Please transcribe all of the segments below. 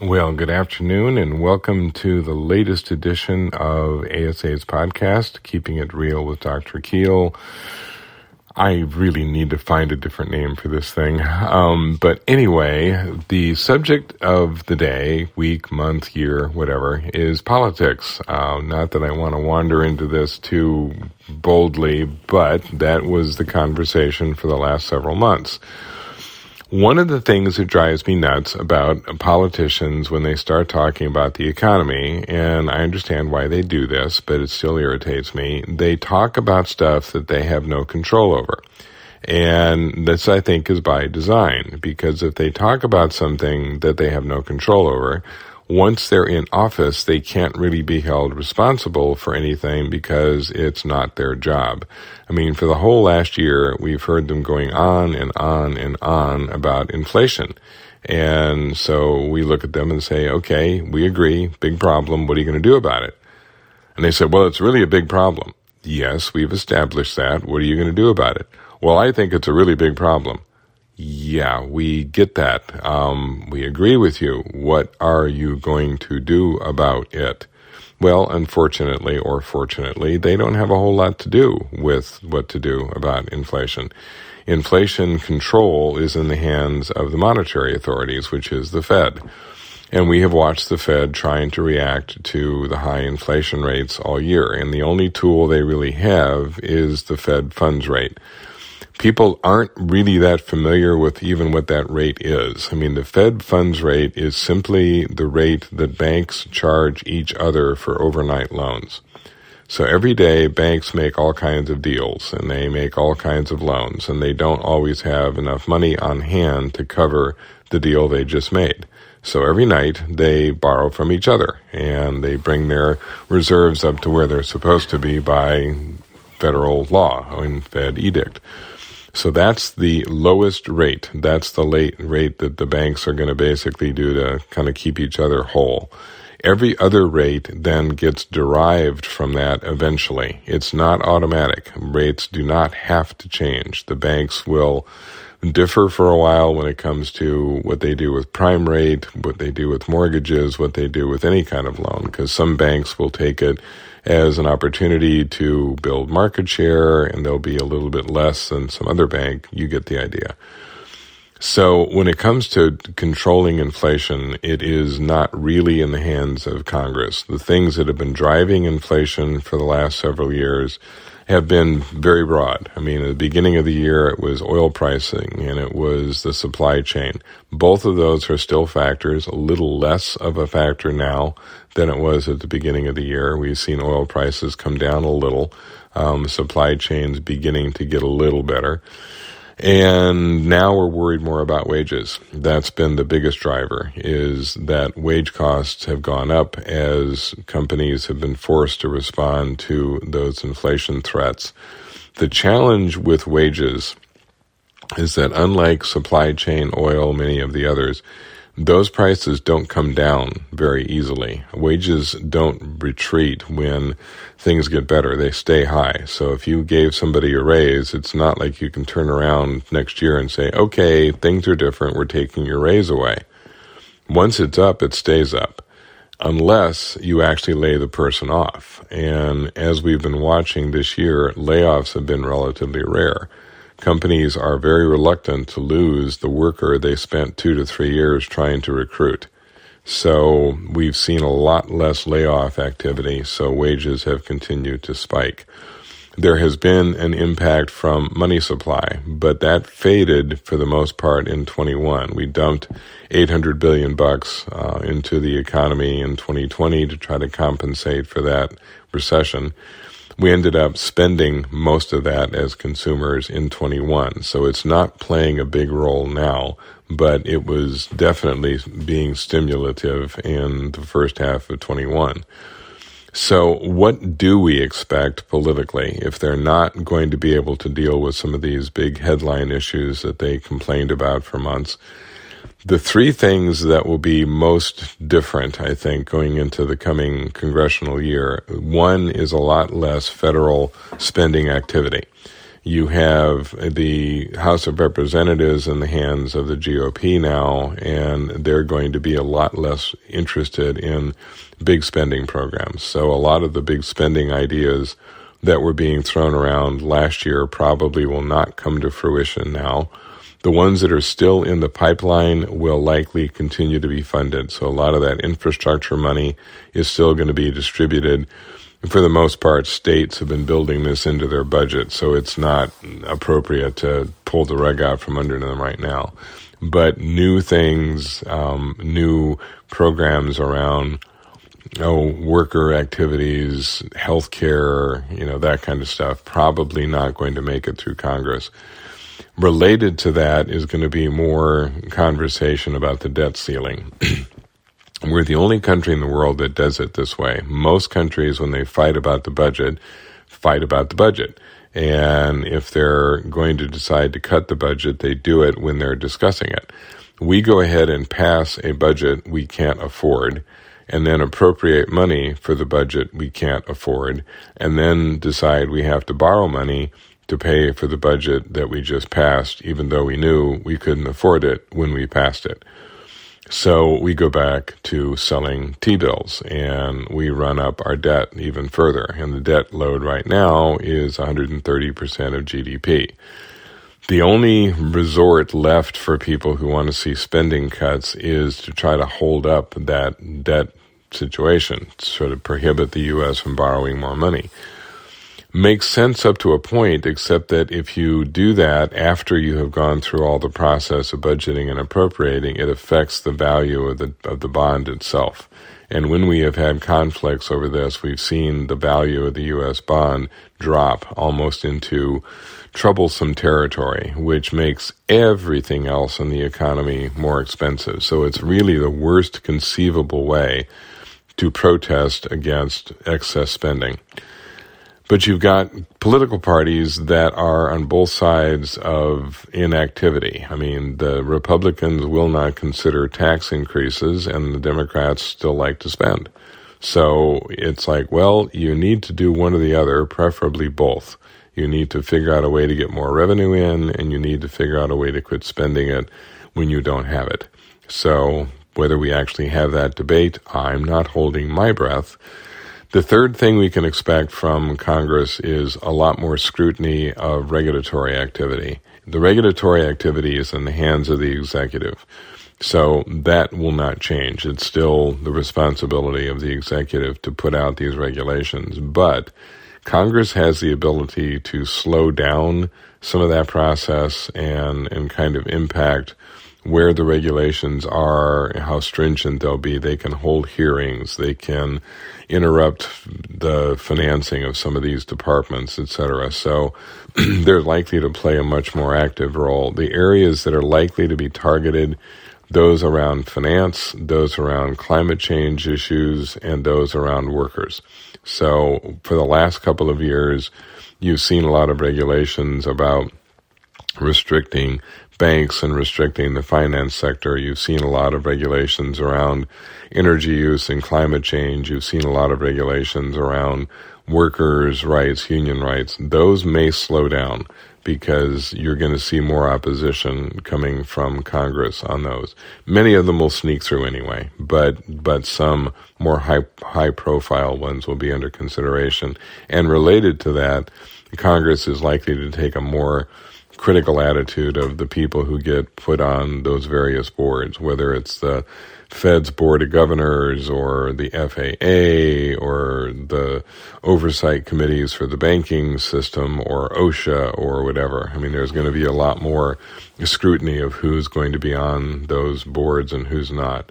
Well, good afternoon and welcome to the latest edition of ASA's podcast, Keeping It Real with Dr. Kuehl. I really need to find a different name for this thing. Um, but anyway, the subject of the day, week, month, year, whatever, is politics. Uh, not that I want to wander into this too boldly, but that was the conversation for the last several months. One of the things that drives me nuts about politicians when they start talking about the economy, and I understand why they do this, but it still irritates me, they talk about stuff that they have no control over. And this, I think, is by design, because if they talk about something that they have no control over, once they're in office, they can't really be held responsible for anything because it's not their job. I mean, for the whole last year, we've heard them going on and on and on about inflation. And so we look at them and say, okay, we agree, big problem. What are you going to do about it? And they said, well, it's really a big problem. Yes, we've established that. What are you going to do about it? Well, I think it's a really big problem. Yeah, we get that. Um, we agree with you. What are you going to do about it? Well, unfortunately or fortunately, they don't have a whole lot to do with what to do about inflation. Inflation control is in the hands of the monetary authorities, which is the Fed. And we have watched the Fed trying to react to the high inflation rates all year. And the only tool they really have is the Fed funds rate people aren't really that familiar with even what that rate is. I mean, the Fed funds rate is simply the rate that banks charge each other for overnight loans. So every day banks make all kinds of deals and they make all kinds of loans and they don't always have enough money on hand to cover the deal they just made. So every night they borrow from each other and they bring their reserves up to where they're supposed to be by federal law and Fed edict. So that's the lowest rate. That's the late rate that the banks are going to basically do to kind of keep each other whole. Every other rate then gets derived from that eventually. It's not automatic. Rates do not have to change. The banks will differ for a while when it comes to what they do with prime rate, what they do with mortgages, what they do with any kind of loan, because some banks will take it as an opportunity to build market share and they'll be a little bit less than some other bank. You get the idea. So when it comes to controlling inflation, it is not really in the hands of Congress. The things that have been driving inflation for the last several years have been very broad. I mean, at the beginning of the year, it was oil pricing and it was the supply chain. Both of those are still factors, a little less of a factor now than it was at the beginning of the year. We've seen oil prices come down a little, um, supply chains beginning to get a little better. And now we're worried more about wages. That's been the biggest driver is that wage costs have gone up as companies have been forced to respond to those inflation threats. The challenge with wages is that unlike supply chain oil, many of the others, those prices don't come down very easily. Wages don't retreat when things get better. They stay high. So if you gave somebody a raise, it's not like you can turn around next year and say, okay, things are different. We're taking your raise away. Once it's up, it stays up unless you actually lay the person off. And as we've been watching this year, layoffs have been relatively rare companies are very reluctant to lose the worker they spent two to three years trying to recruit. So we've seen a lot less layoff activity, so wages have continued to spike. There has been an impact from money supply, but that faded for the most part in 21. We dumped 800 billion bucks uh, into the economy in 2020 to try to compensate for that recession we ended up spending most of that as consumers in 21. So it's not playing a big role now, but it was definitely being stimulative in the first half of 21. So, what do we expect politically if they're not going to be able to deal with some of these big headline issues that they complained about for months? The three things that will be most different, I think, going into the coming congressional year one is a lot less federal spending activity. You have the House of Representatives in the hands of the GOP now, and they're going to be a lot less interested in big spending programs. So a lot of the big spending ideas that were being thrown around last year probably will not come to fruition now. The ones that are still in the pipeline will likely continue to be funded. So a lot of that infrastructure money is still going to be distributed for the most part, states have been building this into their budget, so it's not appropriate to pull the rug out from under them right now. But new things, um, new programs around oh worker activities, healthcare, you know that kind of stuff, probably not going to make it through Congress. Related to that is going to be more conversation about the debt ceiling. We're the only country in the world that does it this way. Most countries, when they fight about the budget, fight about the budget. And if they're going to decide to cut the budget, they do it when they're discussing it. We go ahead and pass a budget we can't afford and then appropriate money for the budget we can't afford and then decide we have to borrow money to pay for the budget that we just passed, even though we knew we couldn't afford it when we passed it. So we go back to selling T bills and we run up our debt even further. And the debt load right now is 130% of GDP. The only resort left for people who want to see spending cuts is to try to hold up that debt situation, sort of prohibit the U.S. from borrowing more money makes sense up to a point, except that if you do that after you have gone through all the process of budgeting and appropriating, it affects the value of the of the bond itself. And when we have had conflicts over this, we've seen the value of the U.S. bond drop almost into troublesome territory, which makes everything else in the economy more expensive. So it's really the worst conceivable way to protest against excess spending. But you've got political parties that are on both sides of inactivity. I mean, the Republicans will not consider tax increases, and the Democrats still like to spend. So it's like, well, you need to do one or the other, preferably both. You need to figure out a way to get more revenue in, and you need to figure out a way to quit spending it when you don't have it. So whether we actually have that debate, I'm not holding my breath. The third thing we can expect from Congress is a lot more scrutiny of regulatory activity. The regulatory activity is in the hands of the executive. So that will not change. It's still the responsibility of the executive to put out these regulations. But Congress has the ability to slow down some of that process and, and kind of impact where the regulations are, how stringent they'll be. They can hold hearings. They can interrupt the financing of some of these departments, etc. So they're likely to play a much more active role. The areas that are likely to be targeted, those around finance, those around climate change issues, and those around workers. So for the last couple of years, you've seen a lot of regulations about restricting banks and restricting the finance sector. You've seen a lot of regulations around energy use and climate change. You've seen a lot of regulations around workers' rights, union rights. Those may slow down because you're going to see more opposition coming from Congress on those. Many of them will sneak through anyway, but but some more high high profile ones will be under consideration. And related to that, Congress is likely to take a more critical attitude of the people who get put on those various boards, whether it's the Fed's Board of Governors or the FAA or the oversight committees for the banking system or OSHA or whatever. I mean, there's going to be a lot more scrutiny of who's going to be on those boards and who's not.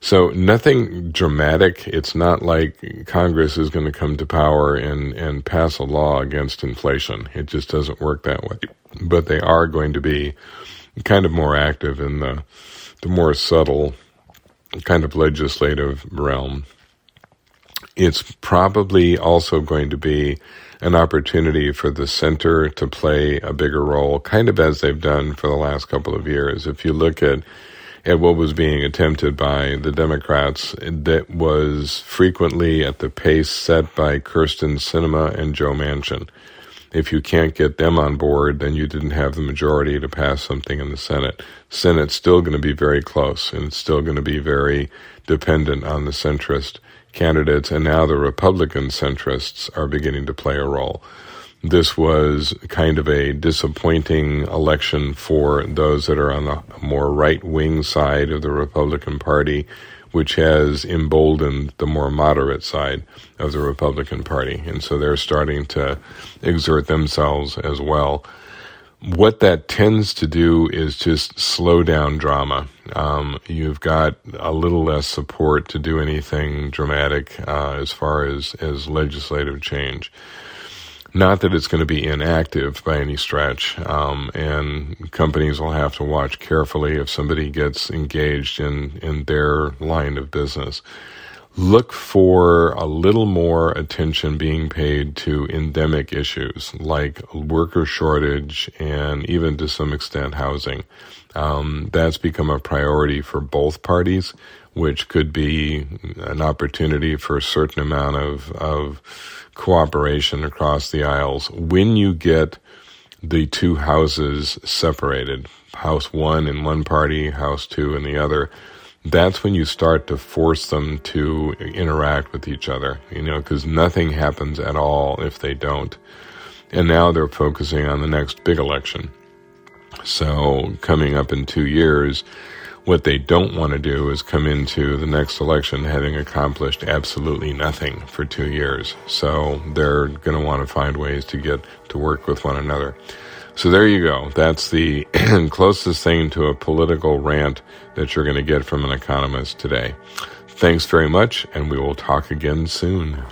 So nothing dramatic. It's not like Congress is going to come to power and, and pass a law against inflation. It just doesn't work that way. But they are going to be kind of more active in the, the more subtle kind of legislative realm. It's probably also going to be an opportunity for the center to play a bigger role, kind of as they've done for the last couple of years. If you look at at what was being attempted by the Democrats that was frequently at the pace set by Kyrsten Sinema and Joe Manchin. If you can't get them on board, then you didn't have the majority to pass something in the Senate. Senate's still going to be very close, and it's still going to be very dependent on the centrist candidates, and now the Republican centrists are beginning to play a role. This was kind of a disappointing election for those that are on the more right wing side of the Republican Party, which has emboldened the more moderate side of the Republican Party. And so they're starting to exert themselves as well. What that tends to do is just slow down drama. Um, you've got a little less support to do anything dramatic uh, as far as, as legislative change. Not that it's going to be inactive by any stretch, um, and companies will have to watch carefully if somebody gets engaged in, in their line of business. Look for a little more attention being paid to endemic issues like worker shortage and even to some extent housing. Um, that's become a priority for both parties, which could be an opportunity for a certain amount of, of cooperation across the aisles. When you get the two houses separated, House one in one party, House two in the other, that's when you start to force them to interact with each other, you know, because nothing happens at all if they don't. And now they're focusing on the next big election. So, coming up in two years, what they don't want to do is come into the next election having accomplished absolutely nothing for two years. So they're going to want to find ways to get to work with one another. So there you go. That's the closest thing to a political rant that you're going to get from an economist today. Thanks very much, and we will talk again soon.